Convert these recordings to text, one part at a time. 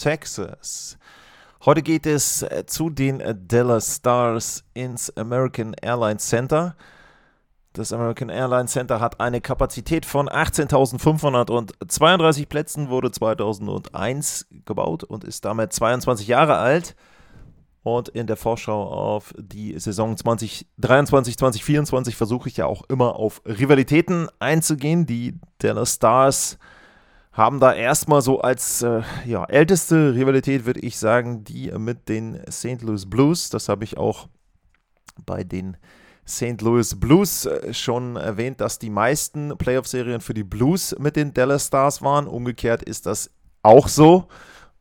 Texas. Heute geht es äh, zu den Dallas Stars ins American Airlines Center. Das American Airlines Center hat eine Kapazität von 18.532 Plätzen, wurde 2001 gebaut und ist damit 22 Jahre alt. Und in der Vorschau auf die Saison 2023, 2024 versuche ich ja auch immer auf Rivalitäten einzugehen. Die Dallas Stars haben da erstmal so als äh, ja, älteste Rivalität, würde ich sagen, die mit den St. Louis Blues. Das habe ich auch bei den St. Louis Blues äh, schon erwähnt, dass die meisten Playoff-Serien für die Blues mit den Dallas Stars waren. Umgekehrt ist das auch so.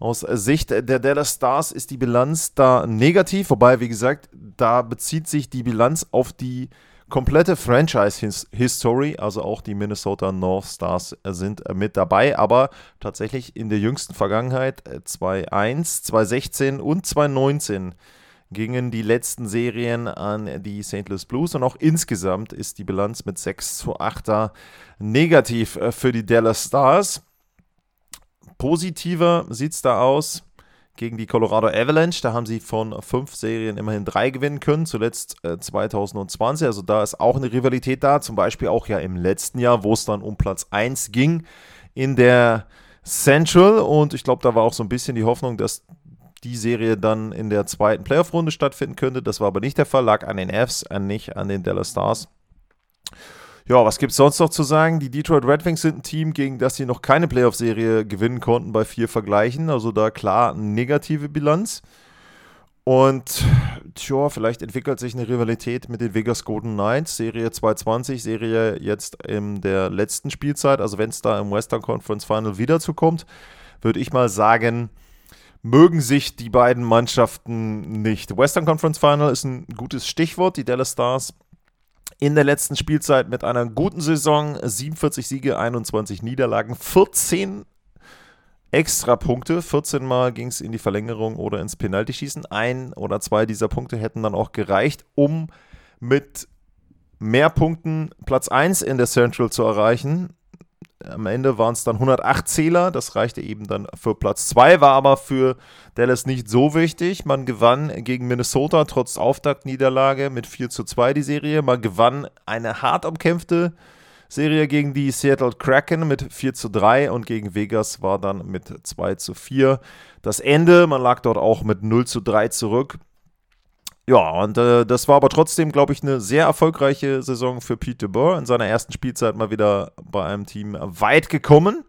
Aus Sicht der Dallas Stars ist die Bilanz da negativ, wobei, wie gesagt, da bezieht sich die Bilanz auf die komplette Franchise-History, also auch die Minnesota North Stars sind mit dabei, aber tatsächlich in der jüngsten Vergangenheit 2001, 2016 und 2019 gingen die letzten Serien an die St. Louis Blues und auch insgesamt ist die Bilanz mit 6 zu 8 negativ für die Dallas Stars. Positiver sieht es da aus gegen die Colorado Avalanche. Da haben sie von fünf Serien immerhin drei gewinnen können, zuletzt äh, 2020. Also da ist auch eine Rivalität da, zum Beispiel auch ja im letzten Jahr, wo es dann um Platz 1 ging in der Central. Und ich glaube, da war auch so ein bisschen die Hoffnung, dass die Serie dann in der zweiten Playoff-Runde stattfinden könnte. Das war aber nicht der Fall, lag an den Fs, nicht an den Dallas Stars. Ja, was gibt es sonst noch zu sagen? Die Detroit Red Wings sind ein Team, gegen das sie noch keine Playoff-Serie gewinnen konnten bei vier Vergleichen. Also da klar eine negative Bilanz. Und tja, vielleicht entwickelt sich eine Rivalität mit den Vegas Golden Knights. Serie 220, Serie jetzt in der letzten Spielzeit. Also wenn es da im Western Conference Final wieder zukommt, würde ich mal sagen, mögen sich die beiden Mannschaften nicht. Western Conference Final ist ein gutes Stichwort. Die Dallas Stars in der letzten Spielzeit mit einer guten Saison, 47 Siege, 21 Niederlagen, 14 extra Punkte. 14 Mal ging es in die Verlängerung oder ins Penaltyschießen. Ein oder zwei dieser Punkte hätten dann auch gereicht, um mit mehr Punkten Platz 1 in der Central zu erreichen. Am Ende waren es dann 108 Zähler, das reichte eben dann für Platz 2, war aber für Dallas nicht so wichtig. Man gewann gegen Minnesota trotz Auftaktniederlage mit 4 zu 2 die Serie. Man gewann eine hart umkämpfte Serie gegen die Seattle Kraken mit 4 zu 3 und gegen Vegas war dann mit 2 zu 4 das Ende. Man lag dort auch mit 0 zu 3 zurück. Ja, und äh, das war aber trotzdem, glaube ich, eine sehr erfolgreiche Saison für Pete DeBoer. In seiner ersten Spielzeit mal wieder bei einem Team weit gekommen.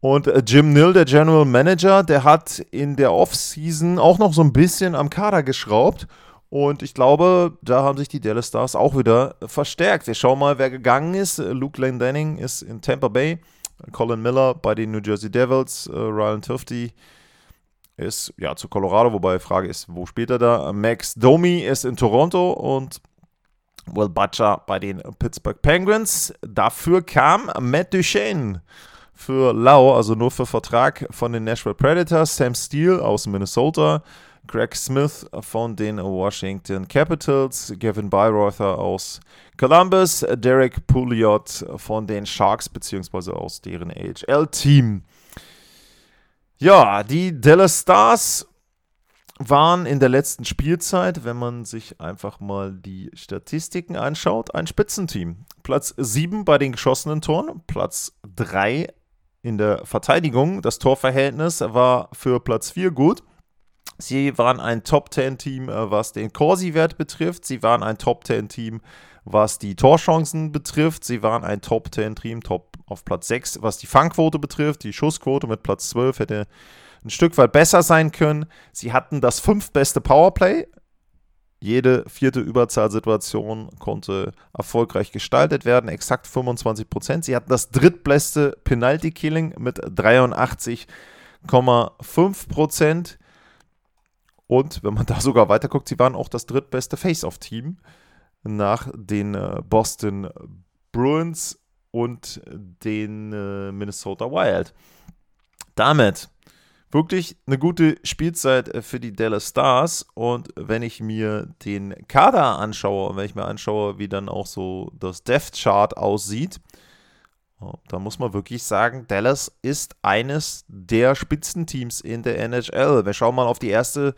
Und äh, Jim Nill, der General Manager, der hat in der Offseason auch noch so ein bisschen am Kader geschraubt. Und ich glaube, da haben sich die Dallas Stars auch wieder verstärkt. Wir schauen mal, wer gegangen ist. Luke Denning ist in Tampa Bay. Colin Miller bei den New Jersey Devils. Äh, Ryan Tufty ist ja zu Colorado, wobei die Frage ist, wo spielt er da? Max Domi ist in Toronto und Will Butcher bei den Pittsburgh Penguins. Dafür kam Matt Duchesne für Lau, also nur für Vertrag von den Nashville Predators, Sam Steele aus Minnesota, Greg Smith von den Washington Capitals, Gavin Byreuther aus Columbus, Derek Pouliot von den Sharks beziehungsweise aus deren AHL-Team. Ja, die Dallas Stars waren in der letzten Spielzeit, wenn man sich einfach mal die Statistiken anschaut, ein Spitzenteam. Platz 7 bei den geschossenen Toren, Platz 3 in der Verteidigung. Das Torverhältnis war für Platz 4 gut. Sie waren ein Top-10-Team, äh, was den Corsi-Wert betrifft. Sie waren ein Top-10-Team, was die Torchancen betrifft. Sie waren ein Top-10-Team, Top auf Platz 6, was die Fangquote betrifft. Die Schussquote mit Platz 12 hätte ein Stück weit besser sein können. Sie hatten das fünftbeste Powerplay. Jede vierte Überzahlsituation konnte erfolgreich gestaltet werden, exakt 25 Prozent. Sie hatten das drittbeste Penalty-Killing mit 83 4,5%. Und wenn man da sogar weiter guckt, sie waren auch das drittbeste Face-Off-Team nach den äh, Boston Bruins und den äh, Minnesota Wild. Damit wirklich eine gute Spielzeit äh, für die Dallas Stars. Und wenn ich mir den Kader anschaue, wenn ich mir anschaue, wie dann auch so das Death Chart aussieht, oh, da muss man wirklich sagen, Dallas ist eines der Spitzenteams in der NHL. Wir schauen mal auf die erste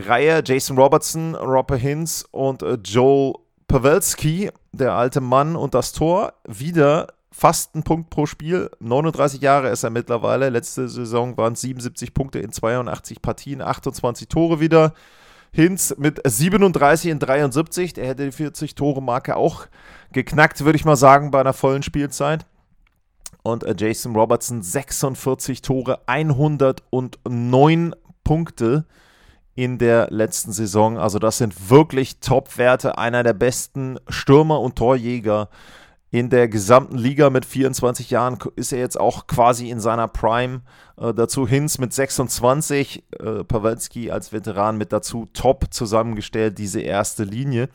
Reihe. Jason Robertson, Robert Hintz und äh, Joel Pavelski, der alte Mann und das Tor, wieder fast ein Punkt pro Spiel. 39 Jahre ist er mittlerweile. Letzte Saison waren es 77 Punkte in 82 Partien, 28 Tore wieder. Hinz mit 37 in 73. Der hätte die 40-Tore-Marke auch geknackt, würde ich mal sagen, bei einer vollen Spielzeit. Und äh, Jason Robertson 46 Tore, 109 Punkte in der letzten Saison. Also das sind wirklich Top-Werte. Einer der besten Stürmer und Torjäger in der gesamten Liga mit 24 Jahren ist er jetzt auch quasi in seiner Prime. Äh, dazu Hinz mit 26, äh, Pawelski als Veteran mit dazu top zusammengestellt, diese erste Linie.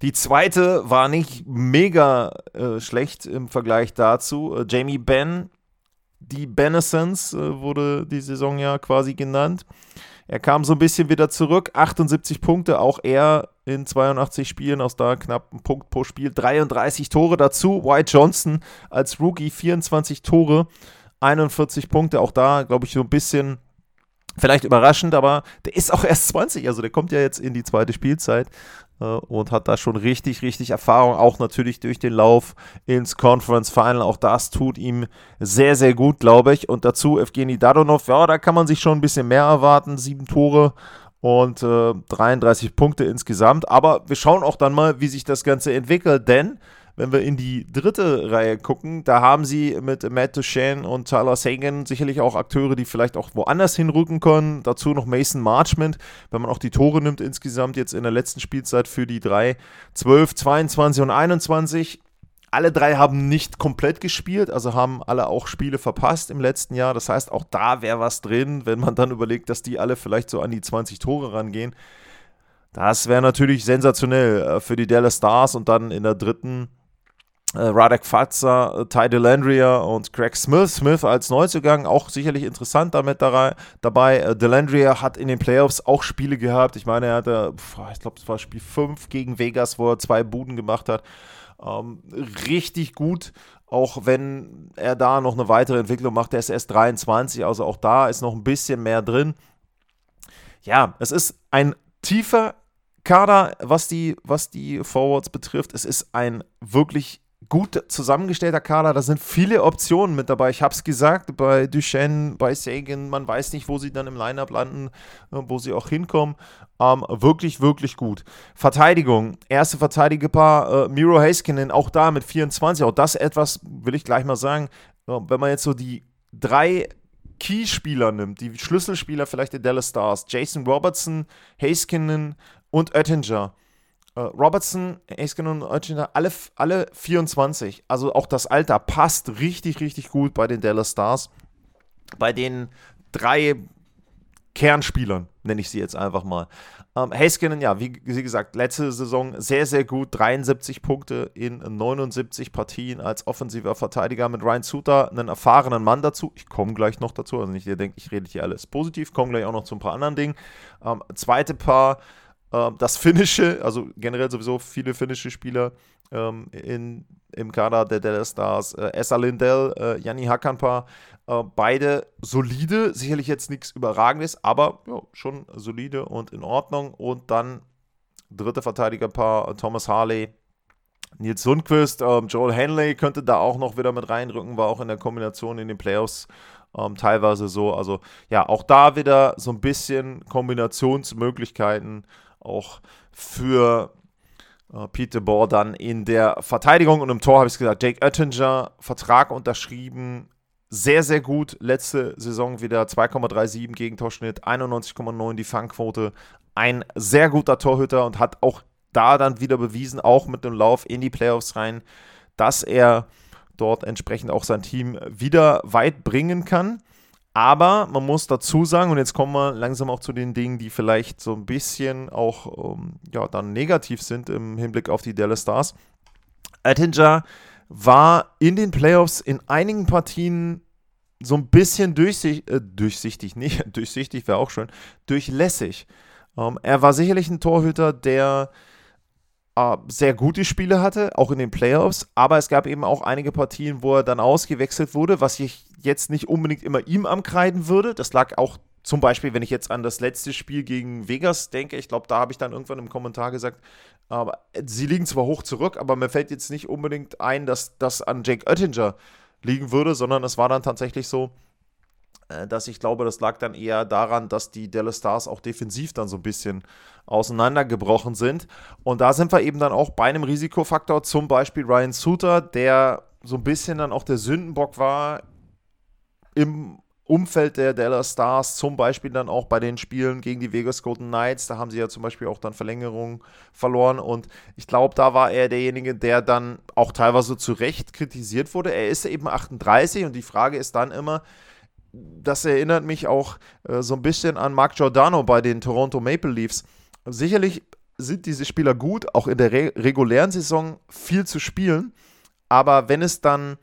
Die zweite war nicht mega äh, schlecht im Vergleich dazu. Äh, Jamie Benn, die Benessence äh, wurde die Saison ja quasi genannt. Er kam so ein bisschen wieder zurück, 78 Punkte, auch er in 82 Spielen, aus da knapp ein Punkt pro Spiel, 33 Tore dazu. White Johnson als Rookie 24 Tore, 41 Punkte, auch da glaube ich so ein bisschen vielleicht überraschend, aber der ist auch erst 20, also der kommt ja jetzt in die zweite Spielzeit und hat da schon richtig, richtig Erfahrung, auch natürlich durch den Lauf ins Conference Final. Auch das tut ihm sehr, sehr gut, glaube ich. Und dazu Evgeny Dadonov, ja, da kann man sich schon ein bisschen mehr erwarten. Sieben Tore und äh, 33 Punkte insgesamt. Aber wir schauen auch dann mal, wie sich das Ganze entwickelt, denn wenn wir in die dritte Reihe gucken, da haben sie mit Matt Duchesne und Tyler Sagan sicherlich auch Akteure, die vielleicht auch woanders hinrücken können. Dazu noch Mason Marchment, wenn man auch die Tore nimmt insgesamt jetzt in der letzten Spielzeit für die drei, 12, 22 und 21. Alle drei haben nicht komplett gespielt, also haben alle auch Spiele verpasst im letzten Jahr. Das heißt, auch da wäre was drin, wenn man dann überlegt, dass die alle vielleicht so an die 20 Tore rangehen. Das wäre natürlich sensationell äh, für die Dallas Stars und dann in der dritten Radek Fatzer, äh, Ty Delandria und Craig Smith. Smith als Neuzugang auch sicherlich interessant damit dabei. Äh, Delandria hat in den Playoffs auch Spiele gehabt. Ich meine, er hatte, ich glaube, es war Spiel 5 gegen Vegas, wo er zwei Buden gemacht hat. Ähm, richtig gut, auch wenn er da noch eine weitere Entwicklung macht. Der ist erst 23, also auch da ist noch ein bisschen mehr drin. Ja, es ist ein tiefer Kader, was die, was die Forwards betrifft. Es ist ein wirklich gut zusammengestellter Kader. Da sind viele Optionen mit dabei. Ich habe es gesagt, bei Duchenne, bei Sagan, man weiß nicht, wo sie dann im Lineup landen, äh, wo sie auch hinkommen. Ähm, wirklich, wirklich gut. Verteidigung, erste Verteidigerpaar, äh, Miro Haskinen, auch da mit 24. Auch das etwas, will ich gleich mal sagen, äh, wenn man jetzt so die drei Key-Spieler nimmt, die Schlüsselspieler vielleicht der Dallas Stars, Jason Robertson, Haskinen und Oettinger Robertson, Esken und Oettinger, alle, alle 24. Also auch das Alter passt richtig, richtig gut bei den Dallas Stars. Bei den drei Kernspielern, nenne ich sie jetzt einfach mal. Ähm, Haskinen, ja, wie, wie, gesagt, letzte Saison sehr, sehr gut. 73 Punkte in 79 Partien als offensiver Verteidiger mit Ryan Suter, einen erfahrenen Mann dazu. Ich komme gleich noch dazu. Also nicht, ihr denkt, ich rede hier alles positiv. Komme gleich auch noch zu ein paar anderen Dingen. Ähm, zweite Paar ähm, das Finnische, also generell sowieso viele finnische Spieler ähm, in, im Kader der Dallas Stars. Äh, Essa Lindell, äh, Janni Hakanpa, äh, beide solide, sicherlich jetzt nichts Überragendes, aber ja, schon solide und in Ordnung. Und dann dritte Verteidigerpaar, äh, Thomas Harley, Nils Sundquist, ähm, Joel Henley könnte da auch noch wieder mit reinrücken, war auch in der Kombination in den Playoffs ähm, teilweise so. Also ja, auch da wieder so ein bisschen Kombinationsmöglichkeiten auch für äh, Peter Bohr dann in der Verteidigung und im Tor habe ich gesagt, Jake Oettinger, Vertrag unterschrieben, sehr, sehr gut. Letzte Saison wieder 2,37 Gegentorschnitt, 91,9 die Fangquote. Ein sehr guter Torhüter und hat auch da dann wieder bewiesen, auch mit dem Lauf in die Playoffs rein, dass er dort entsprechend auch sein Team wieder weit bringen kann. Aber man muss dazu sagen, und jetzt kommen wir langsam auch zu den Dingen, die vielleicht so ein bisschen auch ähm, ja, dann negativ sind im Hinblick auf die Dallas Stars. Attinger war in den Playoffs in einigen Partien so ein bisschen durchsicht, äh, durchsichtig, nicht durchsichtig wäre auch schön, durchlässig. Ähm, er war sicherlich ein Torhüter, der äh, sehr gute Spiele hatte, auch in den Playoffs, aber es gab eben auch einige Partien, wo er dann ausgewechselt wurde, was ich jetzt nicht unbedingt immer ihm ankreiden würde. Das lag auch zum Beispiel, wenn ich jetzt an das letzte Spiel gegen Vegas denke, ich glaube, da habe ich dann irgendwann im Kommentar gesagt, aber sie liegen zwar hoch zurück, aber mir fällt jetzt nicht unbedingt ein, dass das an Jake Oettinger liegen würde, sondern es war dann tatsächlich so, äh, dass ich glaube, das lag dann eher daran, dass die Dallas Stars auch defensiv dann so ein bisschen auseinandergebrochen sind. Und da sind wir eben dann auch bei einem Risikofaktor, zum Beispiel Ryan Suter, der so ein bisschen dann auch der Sündenbock war im Umfeld der Dallas Stars, zum Beispiel dann auch bei den Spielen gegen die Vegas Golden Knights, da haben sie ja zum Beispiel auch dann Verlängerungen verloren und ich glaube, da war er derjenige, der dann auch teilweise zu Recht kritisiert wurde. Er ist eben 38 und die Frage ist dann immer, das erinnert mich auch äh, so ein bisschen an Mark Giordano bei den Toronto Maple Leafs. Sicherlich sind diese Spieler gut, auch in der re regulären Saison viel zu spielen, aber wenn es dann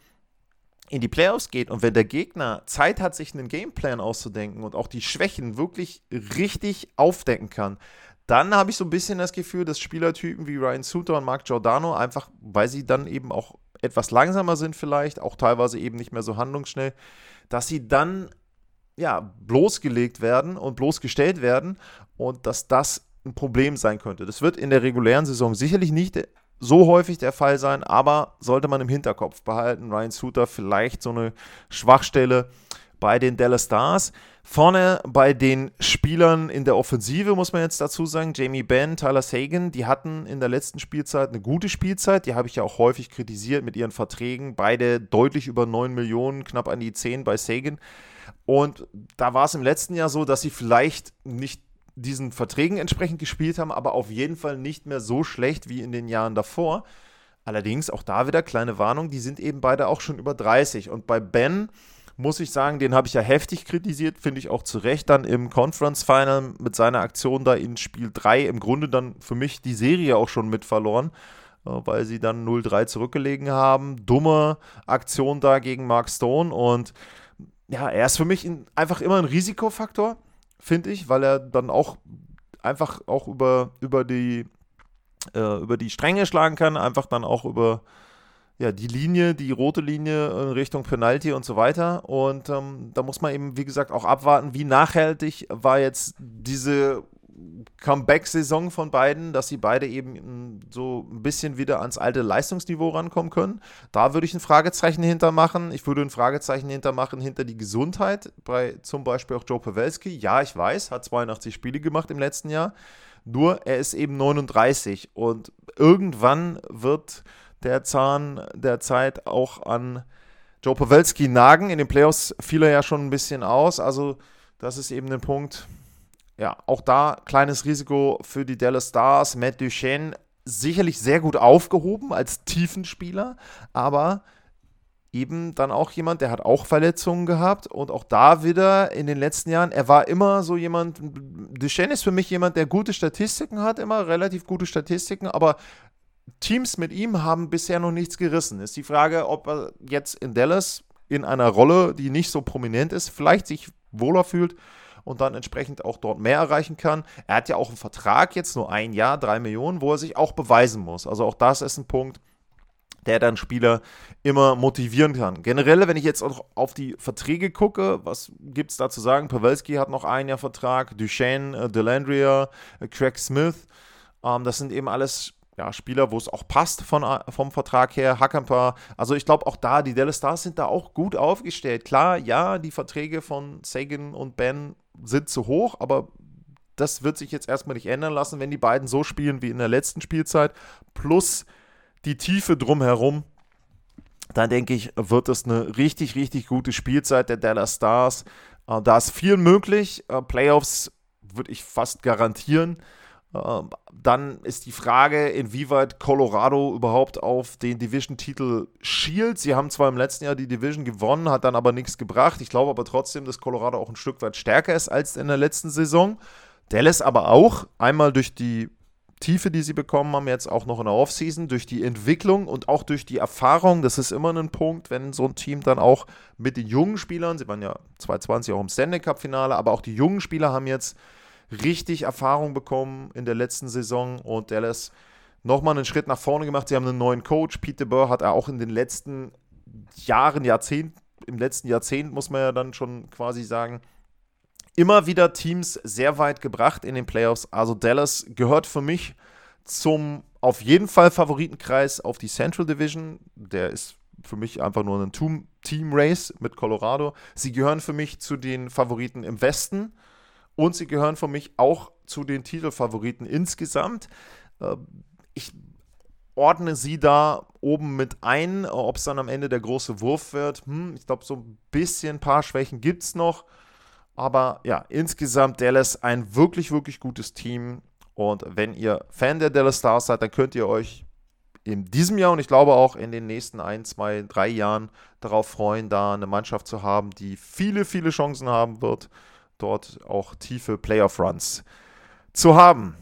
in die Playoffs geht und wenn der Gegner Zeit hat, sich einen Gameplan auszudenken und auch die Schwächen wirklich richtig aufdecken kann, dann habe ich so ein bisschen das Gefühl, dass Spielertypen wie Ryan Suter und Mark Giordano einfach, weil sie dann eben auch etwas langsamer sind vielleicht, auch teilweise eben nicht mehr so handlungsschnell, dass sie dann ja bloßgelegt werden und bloßgestellt werden und dass das ein Problem sein könnte. Das wird in der regulären Saison sicherlich nicht so häufig der Fall sein, aber sollte man im Hinterkopf behalten, Ryan Suter vielleicht so eine Schwachstelle bei den Dallas Stars. Vorne bei den Spielern in der Offensive muss man jetzt dazu sagen, Jamie Benn, Tyler Sagan, die hatten in der letzten Spielzeit eine gute Spielzeit, die habe ich ja auch häufig kritisiert mit ihren Verträgen, beide deutlich über 9 Millionen, knapp an die 10 bei Sagan. Und da war es im letzten Jahr so, dass sie vielleicht nicht diesen Verträgen entsprechend gespielt haben, aber auf jeden Fall nicht mehr so schlecht wie in den Jahren davor. Allerdings auch da wieder kleine Warnung, die sind eben beide auch schon über 30. Und bei Ben muss ich sagen, den habe ich ja heftig kritisiert, finde ich auch zu Recht dann im Conference Final mit seiner Aktion da in Spiel 3 im Grunde dann für mich die Serie auch schon mit verloren, äh, weil sie dann 0-3 zurückgelegen haben. Dumme Aktion da gegen Mark Stone und ja, er ist für mich einfach immer ein Risikofaktor finde ich, weil er dann auch einfach auch über, über, die, äh, über die Stränge schlagen kann, einfach dann auch über ja, die Linie, die rote Linie in Richtung Penalty und so weiter. Und ähm, da muss man eben, wie gesagt, auch abwarten, wie nachhaltig war jetzt diese Comeback-Saison von beiden, dass sie beide eben so ein bisschen wieder ans alte Leistungsniveau rankommen können. Da würde ich ein Fragezeichen hintermachen. Ich würde ein Fragezeichen hintermachen hinter die Gesundheit bei zum Beispiel auch Joe Pawelski. Ja, ich weiß, hat 82 Spiele gemacht im letzten Jahr. Nur er ist eben 39 und irgendwann wird der Zahn der Zeit auch an Joe Pawelski nagen. In den Playoffs fiel er ja schon ein bisschen aus. Also das ist eben ein Punkt, ja, auch da kleines Risiko für die Dallas Stars. Matt Duchesne sicherlich sehr gut aufgehoben als Tiefenspieler, aber eben dann auch jemand, der hat auch Verletzungen gehabt und auch da wieder in den letzten Jahren, er war immer so jemand, Duchesne ist für mich jemand, der gute Statistiken hat, immer relativ gute Statistiken, aber Teams mit ihm haben bisher noch nichts gerissen. Ist die Frage, ob er jetzt in Dallas in einer Rolle, die nicht so prominent ist, vielleicht sich wohler fühlt und dann entsprechend auch dort mehr erreichen kann. Er hat ja auch einen Vertrag jetzt, nur ein Jahr, drei Millionen, wo er sich auch beweisen muss. Also auch das ist ein Punkt, der dann Spieler immer motivieren kann. Generell, wenn ich jetzt auch auf die Verträge gucke, was gibt es da zu sagen? Pawelski hat noch ein Jahr Vertrag, Duchesne, äh, Delandria, äh, Craig Smith. Ähm, das sind eben alles ja, Spieler, wo es auch passt von, äh, vom Vertrag her. Hackamper, also ich glaube auch da, die Dallas Stars sind da auch gut aufgestellt. Klar, ja, die Verträge von Sagan und Ben sind zu hoch, aber das wird sich jetzt erstmal nicht ändern lassen, wenn die beiden so spielen wie in der letzten Spielzeit, plus die Tiefe drumherum. Dann denke ich, wird es eine richtig, richtig gute Spielzeit der Dallas Stars. Äh, da ist viel möglich. Äh, Playoffs würde ich fast garantieren. Ähm, dann ist die Frage, inwieweit Colorado überhaupt auf den Division-Titel schielt. Sie haben zwar im letzten Jahr die Division gewonnen, hat dann aber nichts gebracht. Ich glaube aber trotzdem, dass Colorado auch ein Stück weit stärker ist als in der letzten Saison. Dallas aber auch, einmal durch die Tiefe, die sie bekommen haben, jetzt auch noch in der Offseason, durch die Entwicklung und auch durch die Erfahrung. Das ist immer ein Punkt, wenn so ein Team dann auch mit den jungen Spielern, sie waren ja 2020 auch im Stanley Cup-Finale, aber auch die jungen Spieler haben jetzt richtig Erfahrung bekommen in der letzten Saison und Dallas nochmal einen Schritt nach vorne gemacht. Sie haben einen neuen Coach. Peter Burr hat er auch in den letzten Jahren, Jahrzehnten, im letzten Jahrzehnt muss man ja dann schon quasi sagen, immer wieder Teams sehr weit gebracht in den Playoffs. Also Dallas gehört für mich zum auf jeden Fall Favoritenkreis auf die Central Division. Der ist für mich einfach nur ein Team Race mit Colorado. Sie gehören für mich zu den Favoriten im Westen. Und sie gehören für mich auch zu den Titelfavoriten insgesamt. Ähm, ich ordne sie da oben mit ein. Ob es dann am Ende der große Wurf wird, hm, ich glaube, so ein bisschen ein paar Schwächen gibt es noch. Aber ja, insgesamt Dallas ein wirklich, wirklich gutes Team. Und wenn ihr Fan der Dallas Stars seid, dann könnt ihr euch in diesem Jahr und ich glaube auch in den nächsten ein, zwei, drei Jahren darauf freuen, da eine Mannschaft zu haben, die viele, viele Chancen haben wird, dort auch tiefe Playoff-Runs zu haben.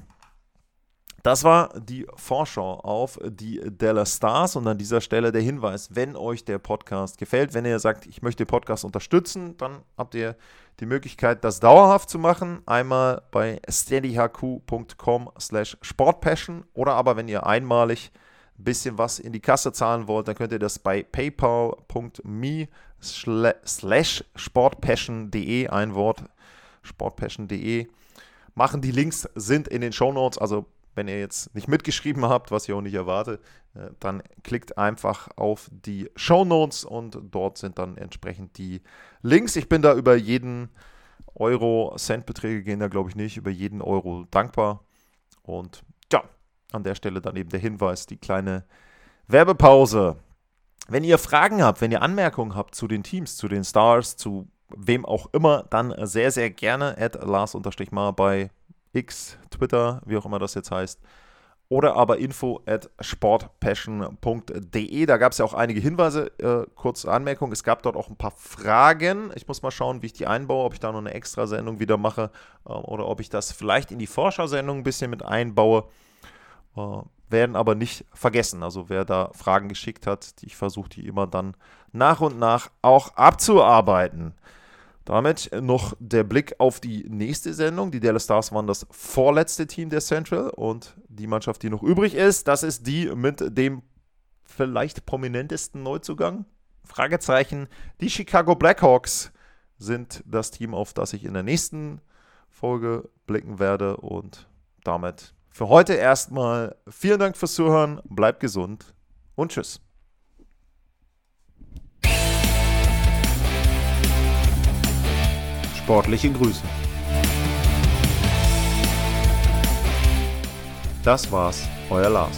Das war die Vorschau auf die Dallas Stars und an dieser Stelle der Hinweis, wenn euch der Podcast gefällt, wenn ihr sagt, ich möchte den Podcast unterstützen, dann habt ihr die Möglichkeit, das dauerhaft zu machen. Einmal bei steadyhq.com slash sportpassion oder aber wenn ihr einmalig ein bisschen was in die Kasse zahlen wollt, dann könnt ihr das bei paypal.me slash sportpassion.de ein Wort sportpassion.de machen. Die Links sind in den Show Notes, also wenn ihr jetzt nicht mitgeschrieben habt, was ich auch nicht erwarte, äh, dann klickt einfach auf die Show Notes und dort sind dann entsprechend die Links. Ich bin da über jeden Euro, Centbeträge gehen da glaube ich nicht, über jeden Euro dankbar. Und an der Stelle dann eben der Hinweis, die kleine Werbepause. Wenn ihr Fragen habt, wenn ihr Anmerkungen habt zu den Teams, zu den Stars, zu wem auch immer, dann sehr, sehr gerne at Lars-Mar bei X, Twitter, wie auch immer das jetzt heißt. Oder aber info at sportpassion.de. Da gab es ja auch einige Hinweise. Äh, kurze Anmerkung: Es gab dort auch ein paar Fragen. Ich muss mal schauen, wie ich die einbaue, ob ich da noch eine extra Sendung wieder mache äh, oder ob ich das vielleicht in die Vorschau-Sendung ein bisschen mit einbaue. Äh, werden aber nicht vergessen. Also, wer da Fragen geschickt hat, ich versuche die immer dann nach und nach auch abzuarbeiten. Damit noch der Blick auf die nächste Sendung. Die Dallas Stars waren das vorletzte Team der Central und die Mannschaft, die noch übrig ist, das ist die mit dem vielleicht prominentesten Neuzugang. Fragezeichen. Die Chicago Blackhawks sind das Team, auf das ich in der nächsten Folge blicken werde. Und damit für heute erstmal vielen Dank fürs Zuhören. Bleibt gesund und tschüss. Sportliche Grüße. Das war's, euer Lars.